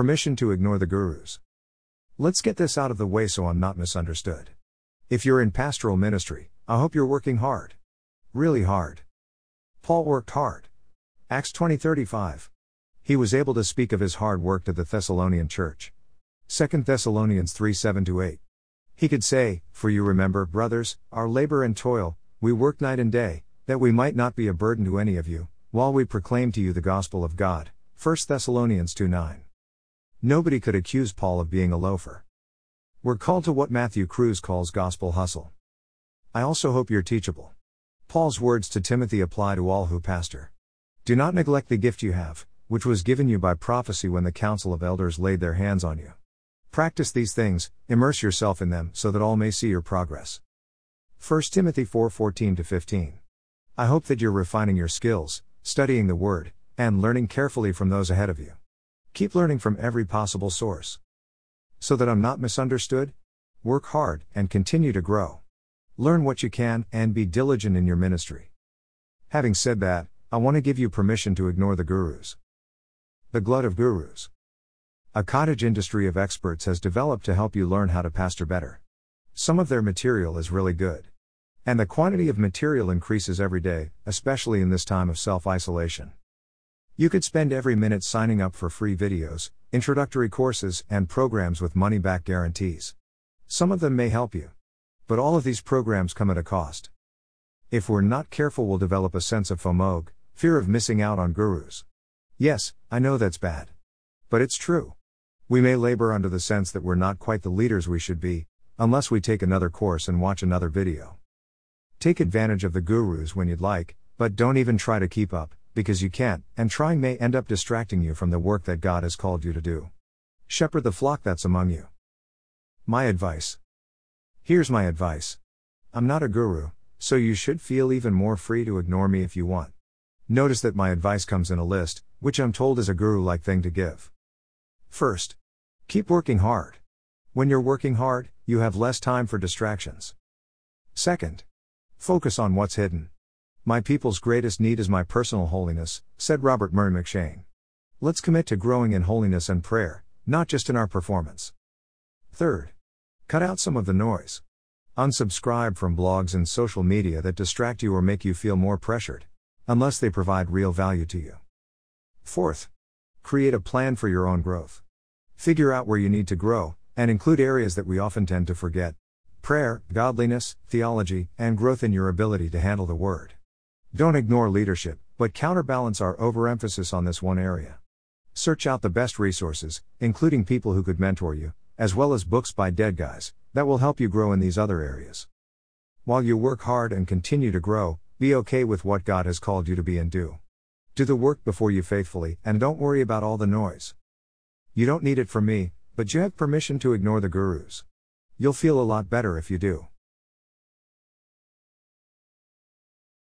Permission to ignore the gurus. Let's get this out of the way so I'm not misunderstood. If you're in pastoral ministry, I hope you're working hard. Really hard. Paul worked hard. Acts 20:35. He was able to speak of his hard work to the Thessalonian church. 2 Thessalonians 3 7 8. He could say, For you remember, brothers, our labor and toil, we worked night and day, that we might not be a burden to any of you, while we proclaim to you the gospel of God. 1 Thessalonians 2 9. Nobody could accuse Paul of being a loafer. We're called to what Matthew Cruz calls gospel hustle. I also hope you're teachable. Paul's words to Timothy apply to all who pastor. Do not neglect the gift you have, which was given you by prophecy when the council of elders laid their hands on you. Practice these things, immerse yourself in them so that all may see your progress. 1 Timothy 4:14 15. I hope that you're refining your skills, studying the word, and learning carefully from those ahead of you. Keep learning from every possible source. So that I'm not misunderstood? Work hard and continue to grow. Learn what you can and be diligent in your ministry. Having said that, I want to give you permission to ignore the gurus. The glut of gurus. A cottage industry of experts has developed to help you learn how to pastor better. Some of their material is really good. And the quantity of material increases every day, especially in this time of self isolation. You could spend every minute signing up for free videos, introductory courses, and programs with money back guarantees. Some of them may help you. But all of these programs come at a cost. If we're not careful, we'll develop a sense of FOMO, fear of missing out on gurus. Yes, I know that's bad. But it's true. We may labor under the sense that we're not quite the leaders we should be, unless we take another course and watch another video. Take advantage of the gurus when you'd like, but don't even try to keep up, because you can't, and trying may end up distracting you from the work that God has called you to do. Shepherd the flock that's among you. My advice. Here's my advice. I'm not a guru, so you should feel even more free to ignore me if you want. Notice that my advice comes in a list, which I'm told is a guru like thing to give. First, keep working hard. When you're working hard, you have less time for distractions. Second, focus on what's hidden. My people's greatest need is my personal holiness, said Robert Murray M'Cheyne. Let's commit to growing in holiness and prayer, not just in our performance. Third, cut out some of the noise. Unsubscribe from blogs and social media that distract you or make you feel more pressured, unless they provide real value to you. Fourth, create a plan for your own growth. Figure out where you need to grow, and include areas that we often tend to forget prayer, godliness, theology, and growth in your ability to handle the Word. Don't ignore leadership, but counterbalance our overemphasis on this one area. Search out the best resources, including people who could mentor you, as well as books by dead guys, that will help you grow in these other areas. While you work hard and continue to grow, be okay with what God has called you to be and do. Do the work before you faithfully, and don't worry about all the noise. You don't need it from me, but you have permission to ignore the gurus. You'll feel a lot better if you do.